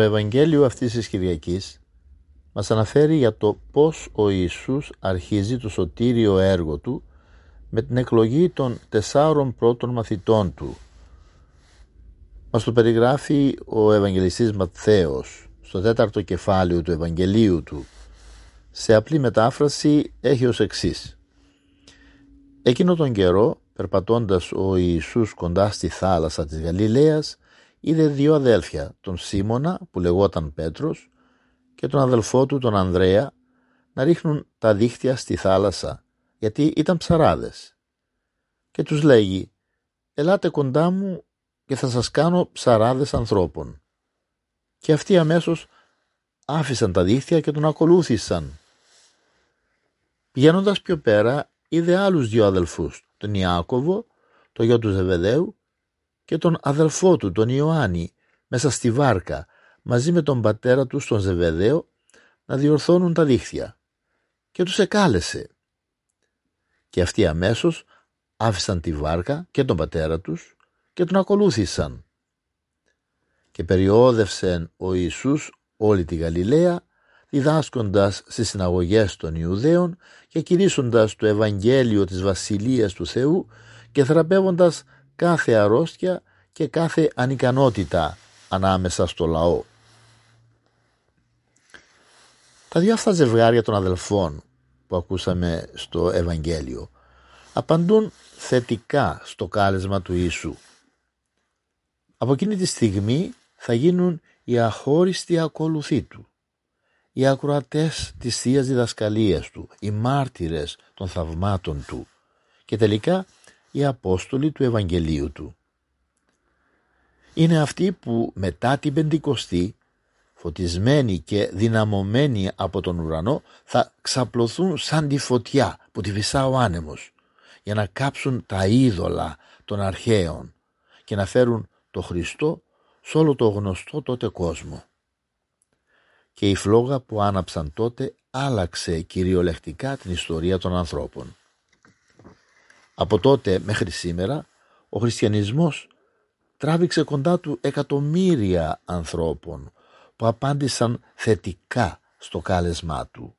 Το Ευαγγέλιο αυτής της Κυριακής μας αναφέρει για το πώς ο Ιησούς αρχίζει το σωτήριο έργο του με την εκλογή των τεσσάρων πρώτων μαθητών του. Μας το περιγράφει ο Ευαγγελιστής Ματθαίος στο τέταρτο κεφάλαιο του Ευαγγελίου του. Σε απλή μετάφραση έχει ως εξής. Εκείνο τον καιρό, περπατώντας ο Ιησούς κοντά στη θάλασσα της Γαλιλαίας, είδε δύο αδέλφια, τον Σίμωνα που λεγόταν Πέτρος και τον αδελφό του τον Ανδρέα να ρίχνουν τα δίχτυα στη θάλασσα γιατί ήταν ψαράδες. Και τους λέγει «Ελάτε κοντά μου και θα σας κάνω ψαράδες ανθρώπων». Και αυτοί αμέσως άφησαν τα δίχτυα και τον ακολούθησαν. Πηγαίνοντας πιο πέρα είδε άλλους δύο αδελφούς, τον Ιάκωβο, το γιο του Ζεβεδαίου και τον αδελφό του, τον Ιωάννη, μέσα στη βάρκα, μαζί με τον πατέρα του, τον Ζεβεδαίο, να διορθώνουν τα δίχτυα. Και τους εκάλεσε. Και αυτοί αμέσως άφησαν τη βάρκα και τον πατέρα τους και τον ακολούθησαν. Και περιόδευσε ο Ιησούς όλη τη Γαλιλαία, διδάσκοντας στις συναγωγές των Ιουδαίων και κηρύσσοντας το Ευαγγέλιο της Βασιλείας του Θεού και θεραπεύοντας κάθε αρρώστια και κάθε ανικανότητα ανάμεσα στο λαό. Τα δύο αυτά ζευγάρια των αδελφών που ακούσαμε στο Ευαγγέλιο απαντούν θετικά στο κάλεσμα του Ιησού. Από εκείνη τη στιγμή θα γίνουν οι αχώριστοι ακολουθοί του, οι ακροατές της Θείας Διδασκαλίας του, οι μάρτυρες των θαυμάτων του και τελικά οι Απόστολοι του Ευαγγελίου του. Είναι αυτοί που μετά την Πεντηκοστή, φωτισμένοι και δυναμωμένοι από τον ουρανό, θα ξαπλωθούν σαν τη φωτιά που τη φυσά ο άνεμος, για να κάψουν τα είδωλα των αρχαίων και να φέρουν το Χριστό σε όλο το γνωστό τότε κόσμο. Και η φλόγα που άναψαν τότε άλλαξε κυριολεκτικά την ιστορία των ανθρώπων. Από τότε μέχρι σήμερα ο χριστιανισμός τράβηξε κοντά του εκατομμύρια ανθρώπων που απάντησαν θετικά στο κάλεσμά του.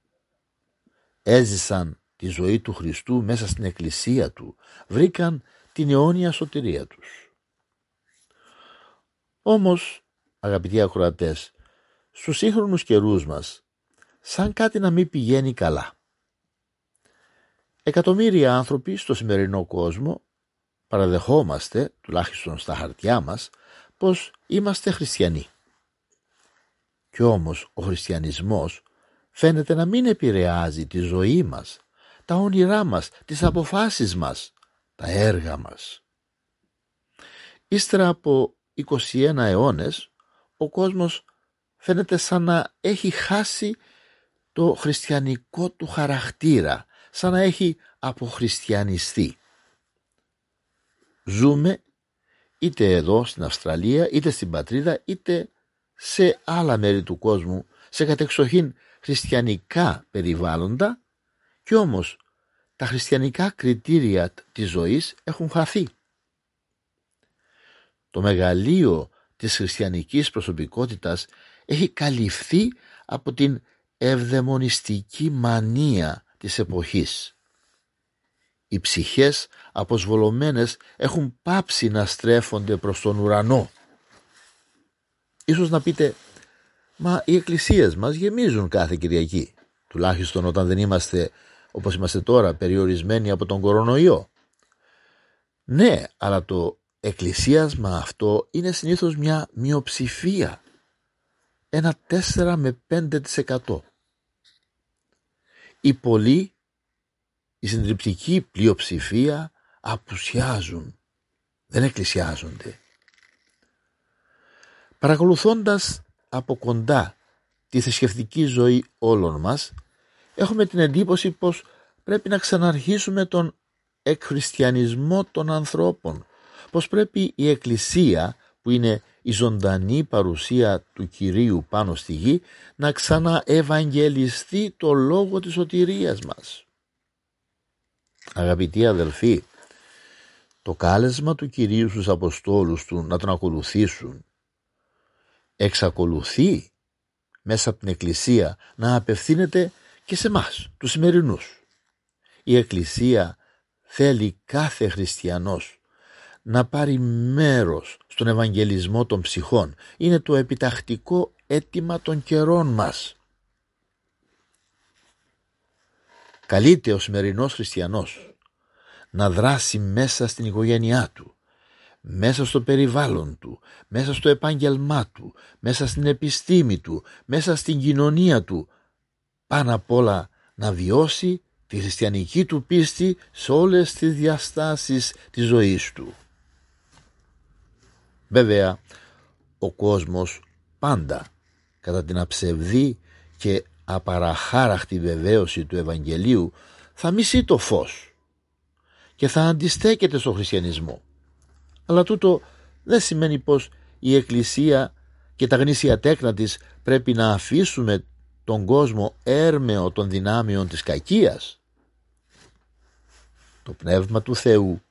Έζησαν τη ζωή του Χριστού μέσα στην εκκλησία του, βρήκαν την αιώνια σωτηρία τους. Όμως, αγαπητοί ακροατές, στους σύγχρονους καιρούς μας, σαν κάτι να μην πηγαίνει καλά. Εκατομμύρια άνθρωποι στο σημερινό κόσμο παραδεχόμαστε, τουλάχιστον στα χαρτιά μας, πως είμαστε χριστιανοί. Κι όμως ο χριστιανισμός φαίνεται να μην επηρεάζει τη ζωή μας, τα όνειρά μας, τις αποφάσεις μας, τα έργα μας. Ύστερα από 21 αιώνες, ο κόσμος φαίνεται σαν να έχει χάσει το χριστιανικό του χαρακτήρα, σαν να έχει αποχριστιανιστεί. Ζούμε είτε εδώ στην Αυστραλία, είτε στην πατρίδα, είτε σε άλλα μέρη του κόσμου, σε κατεξοχήν χριστιανικά περιβάλλοντα και όμως τα χριστιανικά κριτήρια της ζωής έχουν χαθεί. Το μεγαλείο της χριστιανικής προσωπικότητας έχει καλυφθεί από την ευδαιμονιστική μανία της εποχής. Οι ψυχές αποσβολωμένες έχουν πάψει να στρέφονται προς τον ουρανό. Ίσως να πείτε, μα οι εκκλησίες μας γεμίζουν κάθε Κυριακή, τουλάχιστον όταν δεν είμαστε όπως είμαστε τώρα περιορισμένοι από τον κορονοϊό. Ναι, αλλά το εκκλησίασμα αυτό είναι συνήθως μια μειοψηφία. Ένα 4 με 5%. Οι πολλοί, η συντριπτική πλειοψηφία απουσιάζουν. Δεν εκκλησιάζονται. Παρακολουθώντας από κοντά τη θρησκευτική ζωή όλων μας, έχουμε την εντύπωση πως πρέπει να ξαναρχίσουμε τον εκχριστιανισμό των ανθρώπων, πως πρέπει η Εκκλησία που είναι η ζωντανή παρουσία του Κυρίου πάνω στη γη να ξαναευαγγελιστεί το λόγο της σωτηρίας μας. Αγαπητοί αδελφοί, το κάλεσμα του Κυρίου στους Αποστόλους του να τον ακολουθήσουν εξακολουθεί μέσα από την Εκκλησία να απευθύνεται και σε μας, τους σημερινούς. Η Εκκλησία θέλει κάθε χριστιανός να πάρει μέρος στον Ευαγγελισμό των ψυχών. Είναι το επιτακτικό αίτημα των καιρών μας. Καλείται ο σημερινός χριστιανός να δράσει μέσα στην οικογένειά του, μέσα στο περιβάλλον του, μέσα στο επάγγελμά του, μέσα στην επιστήμη του, μέσα στην κοινωνία του, πάνω απ' όλα να βιώσει τη χριστιανική του πίστη σε όλες τις διαστάσεις της ζωής του. Βέβαια, ο κόσμος πάντα κατά την αψευδή και απαραχάραχτη βεβαίωση του Ευαγγελίου θα μισεί το φως και θα αντιστέκεται στο χριστιανισμό. Αλλά τούτο δεν σημαίνει πως η Εκκλησία και τα γνήσια τέκνα της πρέπει να αφήσουμε τον κόσμο έρμεο των δυνάμεων της κακίας. Το πνεύμα του Θεού,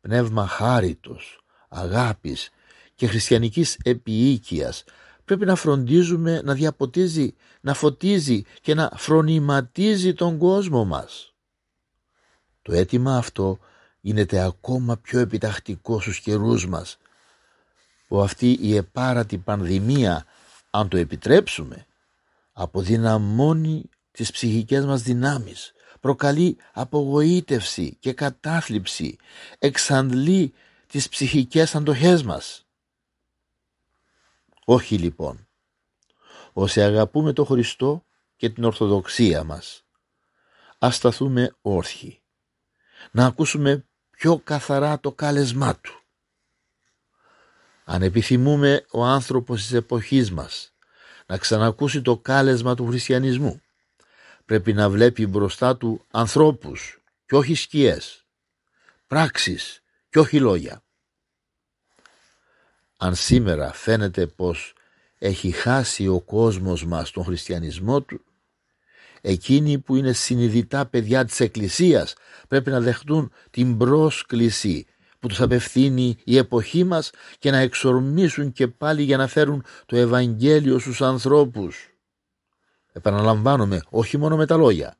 πνεύμα χάριτος, αγάπης και χριστιανικής επιοίκειας πρέπει να φροντίζουμε να διαποτίζει, να φωτίζει και να φρονηματίζει τον κόσμο μας. Το αίτημα αυτό γίνεται ακόμα πιο επιτακτικό στους καιρούς μας που αυτή η επάρατη πανδημία αν το επιτρέψουμε αποδυναμώνει τις ψυχικές μας δυνάμεις, προκαλεί απογοήτευση και κατάθλιψη, εξαντλεί τις ψυχικές αντοχές μας. Όχι λοιπόν, όσοι αγαπούμε το Χριστό και την Ορθοδοξία μας, ας σταθούμε όρθιοι, να ακούσουμε πιο καθαρά το κάλεσμά Του. Αν επιθυμούμε ο άνθρωπος της εποχής μας να ξανακούσει το κάλεσμα του χριστιανισμού. Πρέπει να βλέπει μπροστά του ανθρώπους και όχι σκιές, πράξεις και όχι λόγια. Αν σήμερα φαίνεται πως έχει χάσει ο κόσμος μας τον χριστιανισμό του, εκείνοι που είναι συνειδητά παιδιά της Εκκλησίας πρέπει να δεχτούν την πρόσκληση που τους απευθύνει η εποχή μας και να εξορμήσουν και πάλι για να φέρουν το Ευαγγέλιο στους ανθρώπους. Επαναλαμβάνομαι, όχι μόνο με τα λόγια,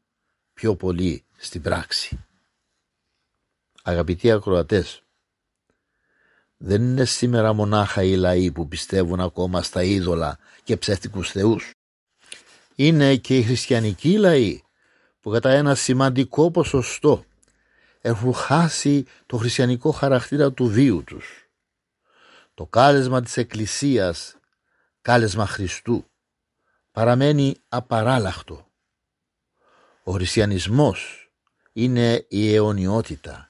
πιο πολύ στην πράξη. Αγαπητοί ακροατές, δεν είναι σήμερα μονάχα οι λαοί που πιστεύουν ακόμα στα είδωλα και ψεύτικους θεούς. Είναι και οι χριστιανικοί λαοί που κατά ένα σημαντικό ποσοστό έχουν χάσει το χριστιανικό χαρακτήρα του βίου τους. Το κάλεσμα της Εκκλησίας, κάλεσμα Χριστού, παραμένει απαράλλαχτο. Ο χριστιανισμός είναι η αιωνιότητα.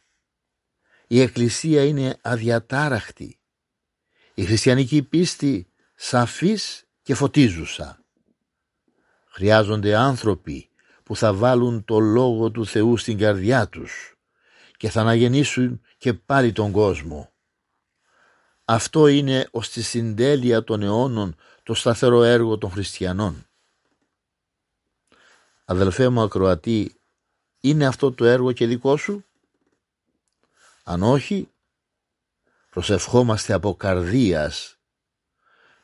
Η Εκκλησία είναι αδιατάραχτη. Η χριστιανική πίστη σαφής και φωτίζουσα. Χρειάζονται άνθρωποι που θα βάλουν το Λόγο του Θεού στην καρδιά τους και θα αναγεννήσουν και πάλι τον κόσμο. Αυτό είναι ως τη συντέλεια των αιώνων το σταθερό έργο των χριστιανών. Αδελφέ μου ακροατή, είναι αυτό το έργο και δικό σου; Αν όχι, προσευχόμαστε από καρδίας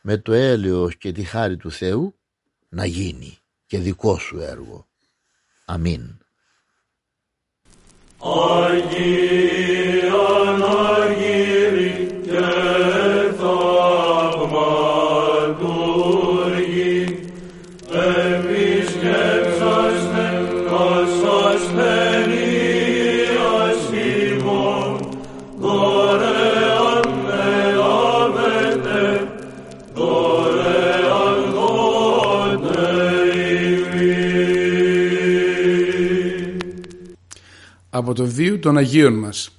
με το έλεος και τη χάρη του Θεού να γίνει και δικό σου έργο. Αμήν. Από το βίο των Αγίων μας.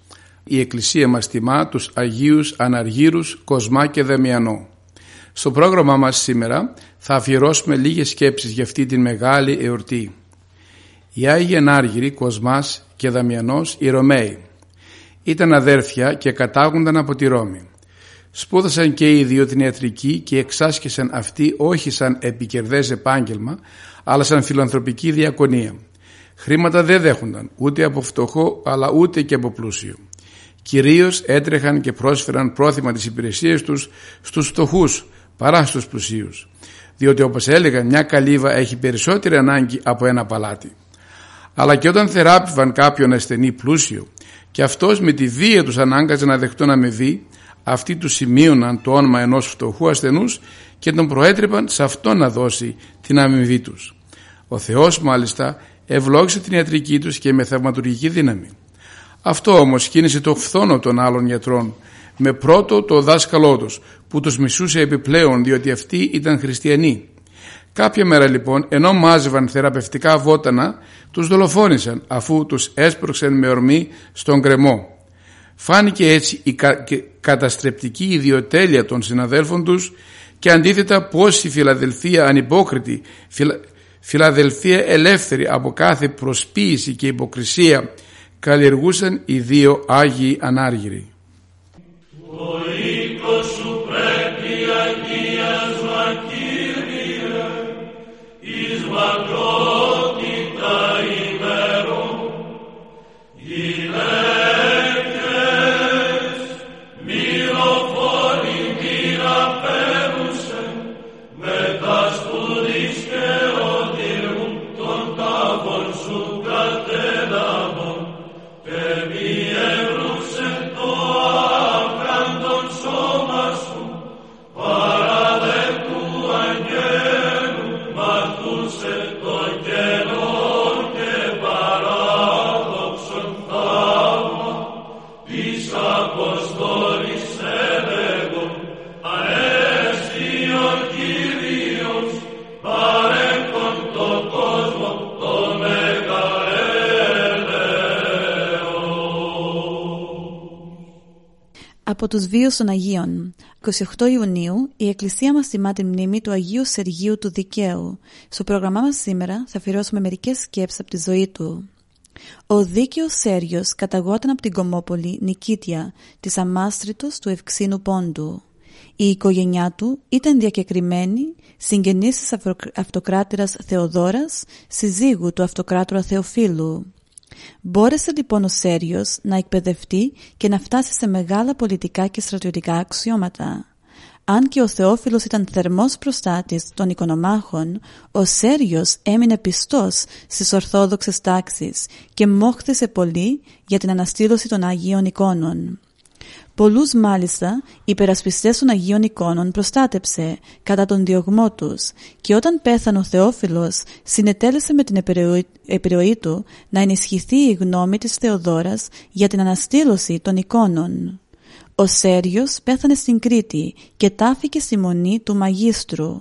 Η Εκκλησία μας τιμά τους Αγίους Αναργύρους Κοσμά και Δεμιανό. Στο πρόγραμμά μας σήμερα θα αφιερώσουμε λίγες σκέψεις για αυτή την μεγάλη εορτή. Οι Άγιοι Ανάργυροι Κοσμάς και Δαμιανός οι Ρωμαίοι ήταν αδέρφια και κατάγονταν από τη Ρώμη. Σπούδασαν και οι δύο την ιατρική και εξάσκησαν αυτή όχι σαν επικερδές επάγγελμα αλλά σαν φιλανθρωπική διακονία. Χρήματα δεν δέχονταν ούτε από φτωχό αλλά ούτε και από πλούσιο. Κυρίως έτρεχαν και πρόσφεραν πρόθυμα τις υπηρεσίες τους στους φτωχούς παρά στους πλουσίους. Διότι όπως έλεγαν μια καλύβα έχει περισσότερη ανάγκη από ένα παλάτι. Αλλά και όταν θεράπευαν κάποιον ασθενή πλούσιο και αυτός με τη βία τους ανάγκαζε να δεχτούν αμοιβή, αυτοί τους σημείωναν το όνομα ενός φτωχού ασθενούς και τον προέτρεπαν σε αυτό να δώσει την αμοιβή τους. Ο Θεός μάλιστα ευλόγησε την ιατρική τους και με θαυματουργική δύναμη. Αυτό όμως κίνησε το φθόνο των άλλων γιατρών με πρώτο το δάσκαλό τους που τους μισούσε επιπλέον διότι αυτοί ήταν χριστιανοί. Κάποια μέρα λοιπόν ενώ μάζευαν θεραπευτικά βότανα τους δολοφόνησαν αφού τους έσπρωξαν με ορμή στον κρεμό. Φάνηκε έτσι η καταστρεπτική ιδιοτέλεια των συναδέλφων τους και αντίθετα πως η Φιλαδελφία ανυπόκριτη Φιλαδελφία ελεύθερη από κάθε προσποίηση και υποκρισία καλλιεργούσαν οι δύο Άγιοι Ανάργυροι. Από τους βίους των Αγίων 28 Ιουνίου η Εκκλησία μας τιμά την μνήμη του Αγίου Σεργίου του Δικαίου. Στο πρόγραμμά μας σήμερα θα αφιερώσουμε μερικές σκέψεις από τη ζωή του. Ο δίκαιος Σέργιος καταγόταν από την Κομόπολη Νικήτια της Αμάστρητος του Ευξήνου Πόντου. Η οικογένειά του ήταν διακεκριμένη συγγενής της αυτοκράτηρας Θεοδόρας, συζύγου του αυτοκράτορα Θεοφίλου. Μπόρεσε λοιπόν ο Σέριος να εκπαιδευτεί και να φτάσει σε μεγάλα πολιτικά και στρατιωτικά αξιώματα. Αν και ο Θεόφιλος ήταν θερμός προστάτης των οικονομάχων, ο Σέριος έμεινε πιστός στις ορθόδοξες τάξεις και μόχθησε πολύ για την αναστήλωση των Αγίων εικόνων. Πολλούς μάλιστα υπερασπιστές των Αγίων εικόνων προστάτεψε κατά τον διωγμό τους και όταν πέθανε ο Θεόφιλος συνετέλεσε με την επιρροή του να ενισχυθεί η γνώμη της Θεοδόρας για την αναστήλωση των εικόνων. Ο Σέριος πέθανε στην Κρήτη και τάφηκε στη μονή του Μαγίστρου.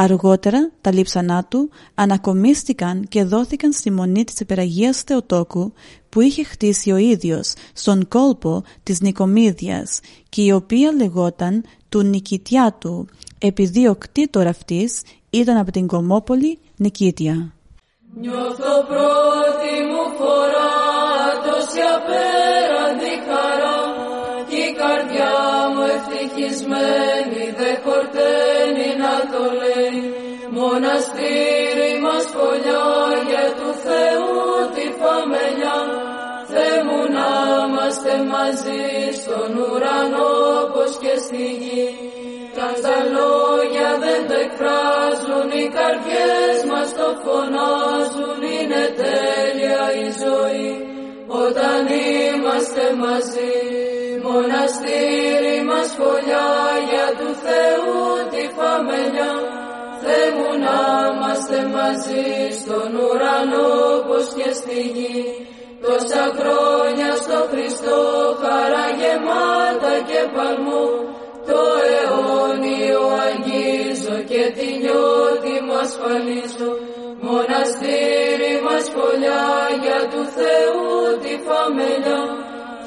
Αργότερα τα λείψανά του ανακομίστηκαν και δόθηκαν στη μονή της Επεραγίας Θεοτόκου που είχε χτίσει ο ίδιος στον κόλπο της Νικομίδιας και η οποία λεγόταν του Νικητιά του επειδή ο κτήτορ αυτής ήταν από την Κομόπολη Νικήτια. Νιώθω πρώτη μου φορά τόση απέραντη μοναστήρι μας φωλιά για του Θεού τη φαμελιά. Θεέ μου να είμαστε μαζί στον ουρανό πως και στη γη. Τα αν τα λόγια δεν το εκφράζουν οι καρδιές μας το φωνάζουν είναι τέλεια η ζωή. Όταν είμαστε μαζί μοναστήρι μας φωλιά για του Θεού τη φαμελιά Θεέ μου να είμαστε μαζί στον ουρανό πως και στη γη. Τόσα χρόνια στο Χριστό χαρά γεμάτα και παλμό. Το αιώνιο αγγίζω και τη νιώτη μου ασφαλίζω. Μοναστήρι μας φωλιά για του Θεού τη φαμελιά.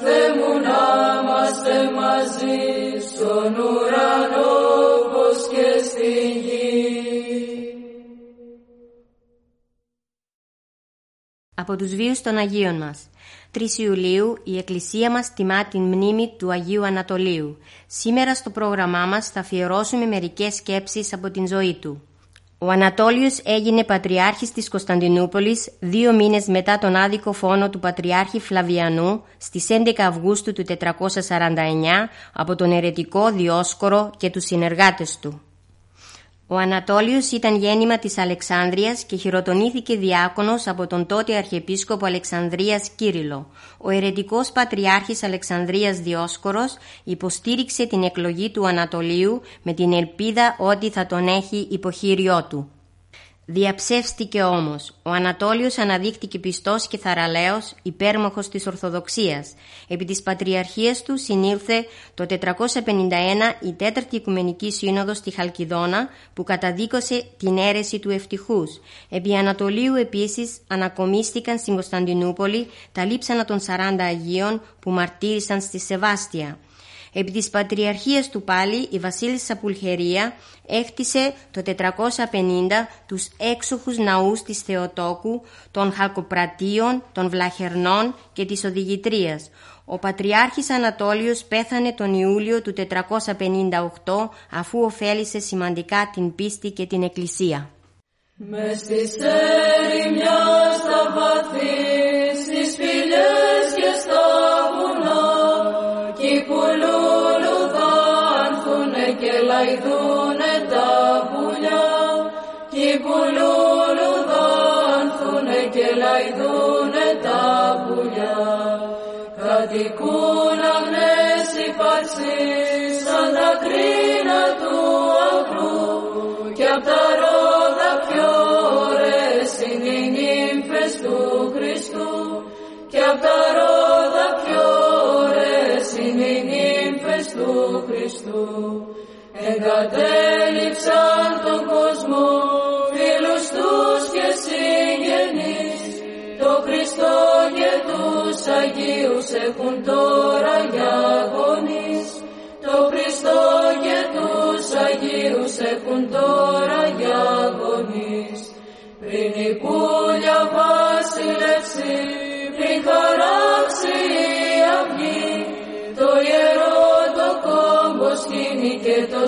Θεέ μου να είμαστε μαζί στον ουρανό πως και στη γη. Από τους βίους των Αγίων μας 3 Ιουλίου η Εκκλησία μας τιμά την μνήμη του Αγίου Ανατολίου. Σήμερα στο πρόγραμμά μας θα αφιερώσουμε μερικές σκέψεις από την ζωή του. Ο Ανατόλιος έγινε πατριάρχης της Κωνσταντινούπολης δύο μήνες μετά τον άδικο φόνο του πατριάρχη Φλαβιανού στις 11 Αυγούστου του 449 από τον ερετικό Διόσκορο και τους συνεργάτες του. Ο Ανατόλιος ήταν γέννημα της Αλεξάνδρειας και χειροτονήθηκε διάκονος από τον τότε Αρχιεπίσκοπο Αλεξανδρίας Κύριλο. Ο ερετικός πατριάρχης Αλεξανδρίας Διόσκορος υποστήριξε την εκλογή του Ανατολίου με την ελπίδα ότι θα τον έχει υποχείριό του. Διαψεύστηκε όμως. Ο Ανατόλιος αναδείχθηκε πιστός και θαραλέος υπέρμαχος της Ορθοδοξίας. Επί της Πατριαρχίας του συνήλθε το 451 η Τέταρτη Οικουμενική Σύνοδος στη Χαλκιδόνα που καταδίκωσε την αίρεση του ευτυχούς. Επί Ανατολίου επίσης ανακομίστηκαν στην Κωνσταντινούπολη τα λείψανα των 40 Αγίων που μαρτύρησαν στη Σεβάστια. Επί της Πατριαρχίας του πάλι η βασίλισσα Πουλχερία έχτισε το 450 τους έξοχους ναούς της Θεοτόκου, των Χαλκοπρατίων, των Βλαχερνών και της Οδηγητρίας. Ο Πατριάρχης Ανατόλιος πέθανε τον Ιούλιο του 458 αφού ωφέλησε σημαντικά την πίστη και την Εκκλησία. Μες στις ερημιά στα βαθύ, στις φυλές και λαϊδούνε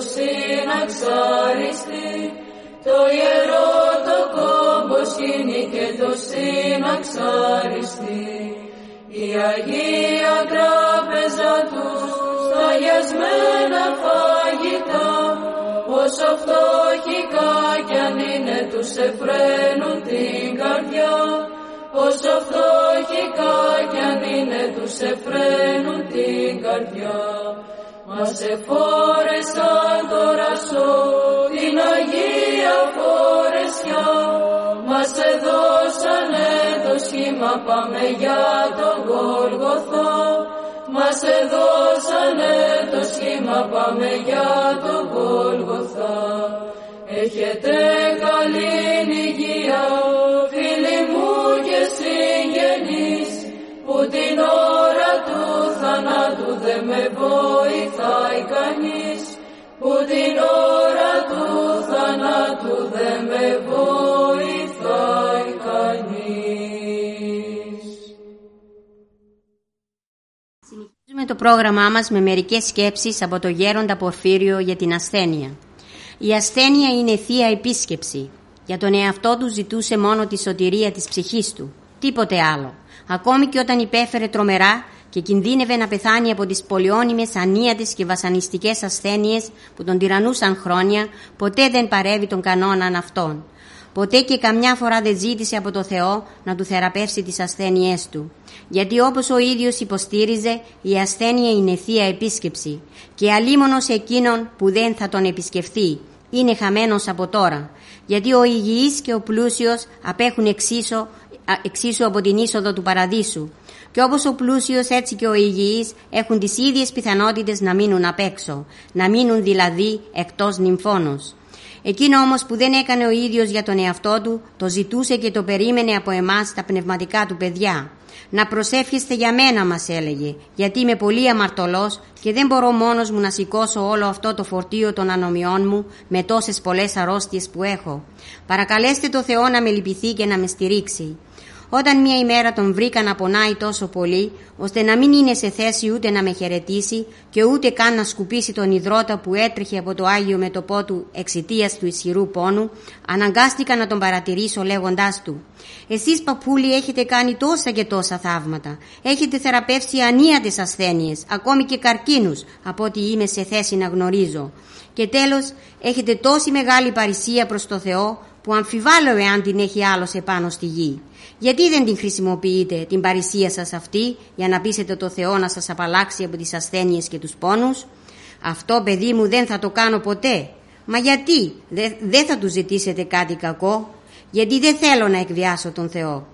σκήνει και το συναξαριστεί. Το ιερό το κόμπος σκήνει και το συναξαριστεί. Η Αγία Τράπεζα τους αγιασμένα φαγητά όσο φτωχικά κι αν είναι τους εφραίνουν την καρδιά όσο φτωχικά κι αν είναι τους εφραίνουν την καρδιά μας εφόρεσαν τώρα σω την Αγία Φορεσιά μας εδώσανε το σχήμα πάμε για τον Γολγοθά μας εδώσανε το σχήμα πάμε για το Γολγοθά. Έχετε καλή υγεία, που την ώρα του θανάτου δεν με βοηθάει κανείς. Συνεχίζουμε το πρόγραμμά μας με μερικές σκέψεις από το γέροντα Πορφύριο για την ασθένεια. Η ασθένεια είναι θεία επίσκεψη. Για τον εαυτό του ζητούσε μόνο τη σωτηρία της ψυχής του. Τίποτε άλλο. Ακόμη και όταν υπέφερε τρομερά και κινδύνευε να πεθάνει από τις πολιώνυμες ανίατες και βασανιστικές ασθένειες που τον τυραννούσαν χρόνια, ποτέ δεν παρεύει τον κανόναν αυτόν. Ποτέ και καμιά φορά δεν ζήτησε από το Θεό να του θεραπεύσει τις ασθένειές του. Γιατί όπως ο ίδιος υποστήριζε, η ασθένεια είναι θεία επίσκεψη και αλίμονος εκείνον που δεν θα τον επισκεφθεί είναι χαμένος από τώρα. Γιατί ο υγιής και ο πλούσιος απέχουν εξίσου, εξίσου από την είσοδο του παραδείσου. Και όπως ο πλούσιος έτσι και ο υγιής έχουν τις ίδιες πιθανότητες να μείνουν απ' έξω, να μείνουν δηλαδή εκτός νυμφώνος. Εκείνο όμως που δεν έκανε ο ίδιος για τον εαυτό του, το ζητούσε και το περίμενε από εμάς τα πνευματικά του παιδιά. Να προσεύχεστε για μένα μας έλεγε, γιατί είμαι πολύ αμαρτωλός και δεν μπορώ μόνος μου να σηκώσω όλο αυτό το φορτίο των ανομιών μου με τόσες πολλές αρρώστιες που έχω. Παρακαλέστε το Θεό να με λυπηθεί και να με στηρίξει. Όταν μια ημέρα τον βρήκα να πονάει τόσο πολύ, ώστε να μην είναι σε θέση ούτε να με χαιρετήσει και ούτε καν να σκουπίσει τον υδρότα που έτρεχε από το Άγιο μετωπό του εξαιτίας του ισχυρού πόνου, αναγκάστηκα να τον παρατηρήσω λέγοντάς του «Εσείς παππούλοι έχετε κάνει τόσα και τόσα θαύματα, έχετε θεραπεύσει ανίατες ασθένειες, ακόμη και καρκίνους, από ό,τι είμαι σε θέση να γνωρίζω. Και τέλος, έχετε τόση μεγάλη παρησία προς το Θεό που αμφιβάλλω εάν την έχει άλλος επάνω στη γη. Γιατί δεν την χρησιμοποιείτε την παρησία σας αυτή για να πείσετε το Θεό να σας απαλλάξει από τις ασθένειες και τους πόνους; Αυτό παιδί μου δεν θα το κάνω ποτέ. Μα γιατί; Δεν θα του ζητήσετε κάτι κακό; Γιατί δεν θέλω να εκβιάσω τον Θεό.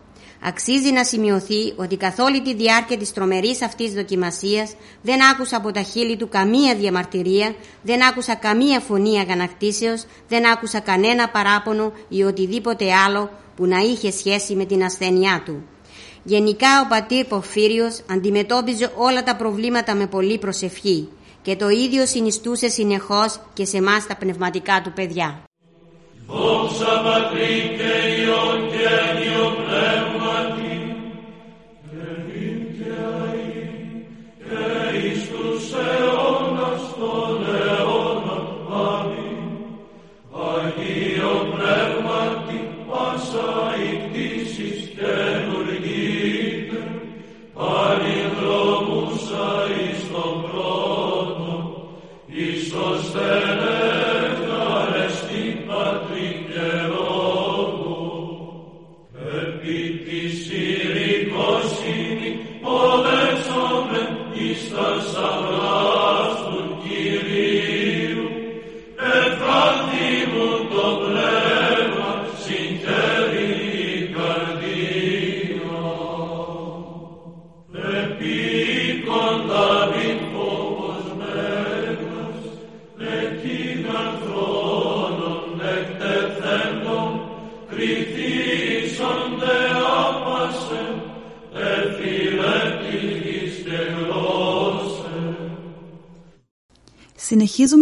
Αξίζει να σημειωθεί ότι καθ' όλη τη διάρκεια της τρομερής αυτής δοκιμασίας δεν άκουσα από τα χείλη του καμία διαμαρτυρία, δεν άκουσα καμία φωνή αγανακτήσεως, δεν άκουσα κανένα παράπονο ή οτιδήποτε άλλο που να είχε σχέση με την ασθένειά του. Γενικά ο πατήρ Ποφύριος αντιμετώπιζε όλα τα προβλήματα με πολύ προσευχή και το ίδιο συνιστούσε συνεχώς και σε εμάς τα πνευματικά του παιδιά. Συνεχίζουμε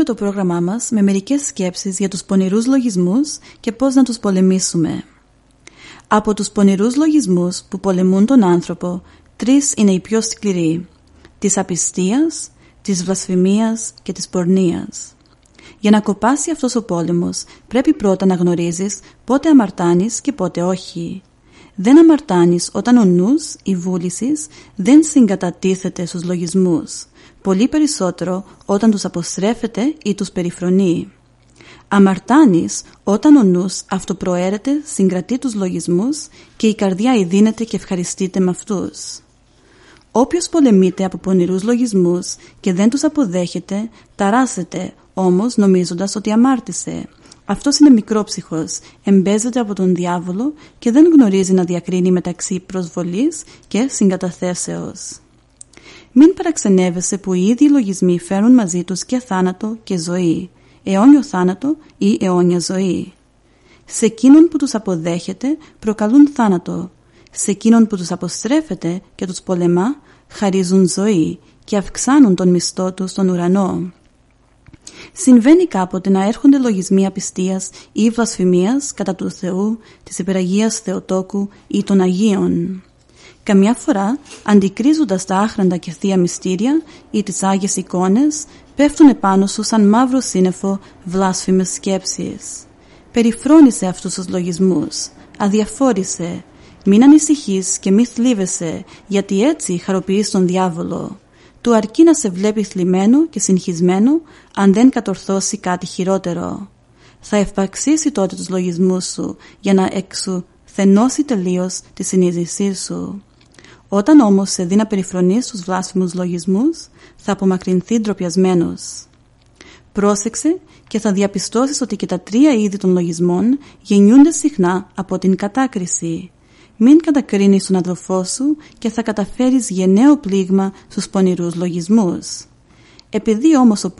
το πρόγραμμά μας με μερικές σκέψεις για τους πονηρούς λογισμούς και πώς να τους πολεμήσουμε. Από τους πονηρούς λογισμούς που πολεμούν τον άνθρωπο, τρεις είναι οι πιο σκληροί. Της απιστίας, της βλασφημίας και της πορνείας. Για να κοπάσει αυτός ο πόλεμος πρέπει πρώτα να γνωρίζεις πότε αμαρτάνεις και πότε όχι. Δεν αμαρτάνεις όταν ο νους, η βούλησης, δεν συγκατατίθεται στους λογισμούς πολύ περισσότερο όταν τους αποστρέφεται ή τους περιφρονεί. Αμαρτάνεις όταν ο νους αυτοπροαίρεται, συγκρατεί τους λογισμούς και η καρδιά ειδύνεται και ευχαριστείται με αυτούς. Όποιος πολεμείται από πονηρούς λογισμούς και δεν τους αποδέχεται, ταράσεται όμως νομίζοντας ότι αμάρτησε. Αυτός είναι μικρόψυχος, εμπέζεται από τον διάβολο και δεν γνωρίζει να διακρίνει μεταξύ προσβολής και συγκαταθέσεως. Μην παραξενεύεσαι που οι ίδιοι λογισμοί φέρουν μαζί τους και θάνατο και ζωή, αιώνιο θάνατο ή αιώνια ζωή. Σε εκείνον που τους αποδέχεται προκαλούν θάνατο, σε εκείνον που τους αποστρέφεται και τους πολεμά χαρίζουν ζωή και αυξάνουν τον μισθό τους στον ουρανό. Συμβαίνει κάποτε να έρχονται λογισμοί απιστίας ή βλασφημίας κατά του Θεού, της υπεραγίας Θεοτόκου ή των Αγίων. Καμιά φορά, αντικρίζοντας τα άχραντα και θεία μυστήρια ή τις Άγιες εικόνες, πέφτουν επάνω σου σαν μαύρο σύννεφο βλάσφημες σκέψεις. Περιφρόνησε αυτούς τους λογισμούς, αδιαφόρησε, Μην ανησυχείς και μη θλίβεσαι, γιατί έτσι χαροποιείς τον διάβολο. Του αρκεί να σε βλέπει θλιμμένο και συγχυσμένο, αν δεν κατορθώσει κάτι χειρότερο. Θα ευπαξίσει τότε τους λογισμούς σου, για να εξουθενώσει τελείως τη συνείδησή σου. Όταν όμως σε δει να περιφρονείς τους βλάσφημους λογισμούς, θα απομακρυνθεί ντροπιασμένος. Πρόσεξε και θα διαπιστώσεις ότι και τα τρία είδη των λογισμών γεννιούνται συχνά από την κατάκριση. Μην κατακρίνεις τον αδελφό σου και θα καταφέρεις γενναίο πλήγμα στους πονηρούς λογισμούς. Επειδή όμως ο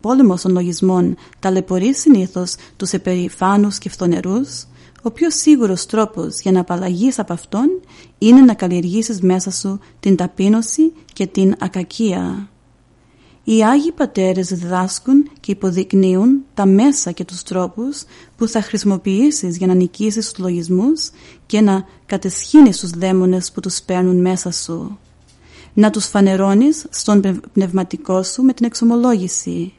πόλεμος των λογισμών ταλαιπωρεί συνήθως τους επερηφάνους και φθονερούς, ο πιο σίγουρος τρόπος για να απαλλαγείς από αυτόν είναι να καλλιεργήσεις μέσα σου την ταπείνωση και την ακακία. Οι Άγιοι Πατέρες διδάσκουν και υποδεικνύουν τα μέσα και τους τρόπους που θα χρησιμοποιήσεις για να νικήσεις τους λογισμούς και να κατεσχύνεις τους δαίμονες που τους παίρνουν μέσα σου. Να τους φανερώνεις στον πνευματικό σου με την εξομολόγηση.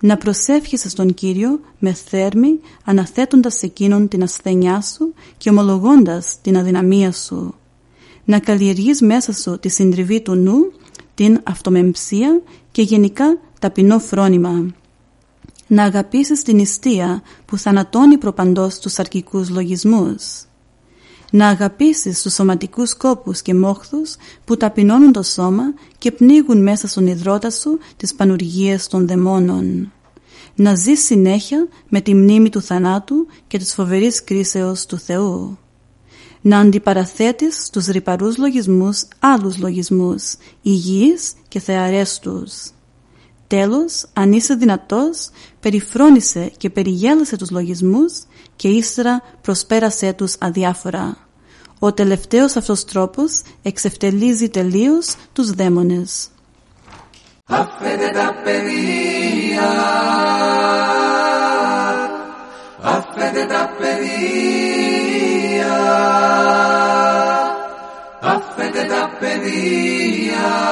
Να προσεύχεσαι στον Κύριο με θέρμη αναθέτοντας εκείνον την ασθένειά σου και ομολογώντας την αδυναμία σου. Να καλλιεργείς μέσα σου τη συντριβή του νου, την αυτομεμψία και γενικά ταπεινό φρόνημα. Να αγαπήσεις την ιστία που θανατώνει προπαντός τους αρκικούς λογισμούς. Να αγαπήσεις τους σωματικούς κόπους και μόχθους που ταπεινώνουν το σώμα και πνίγουν μέσα στον υδρότα σου τις πανουργίες των δαιμόνων. Να ζεις συνέχεια με τη μνήμη του θανάτου και της φοβερής κρίσεως του Θεού. Να αντιπαραθέτεις τους ρηπαρούς λογισμούς άλλους λογισμούς, υγιείς και θεαρέστους. Τέλος, αν είσαι δυνατός, περιφρόνησε και περιγέλασε τους λογισμούς και ύστερα προσπέρασέ τους αδιάφορα. Ο τελευταίος αυτός τρόπος εξευτελίζει τελείως τους δαίμονες. Αφέτε τα παιδεία, αφέτε τα παιδεία, αφέτε τα παιδεία,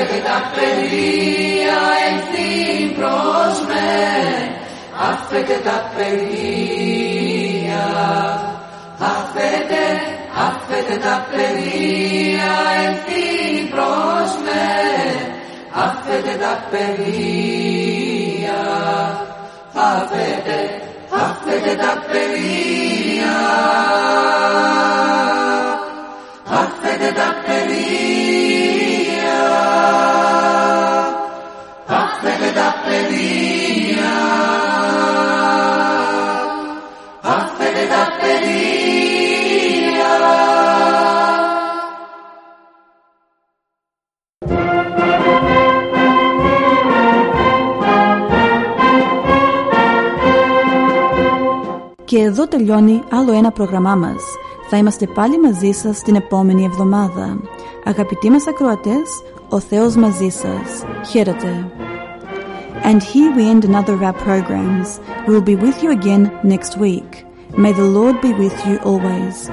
αφέτε τα παιδεία. Αφέτε τα παιδεία, ελθύν προς με, αφέτε τα παιδεία, αφέτε, αφέτε τα παιδεία, ελθύν προς με, αφέτε τα παιδεία, αφέτε, αφέτε τα παιδεία, αφέτε τα τα παιδεία, αφέτε τα παιδεία. Και εδώ τελειώνει άλλο ένα πρόγραμμά μας. Θα είμαστε πάλι μαζί σας την επόμενη εβδομάδα. Αγαπητοί μας ακροατές, ο Θεός μαζί σας. Χαίρετε. And here we end another of our programs. We will be with you again next week. May the Lord be with you always.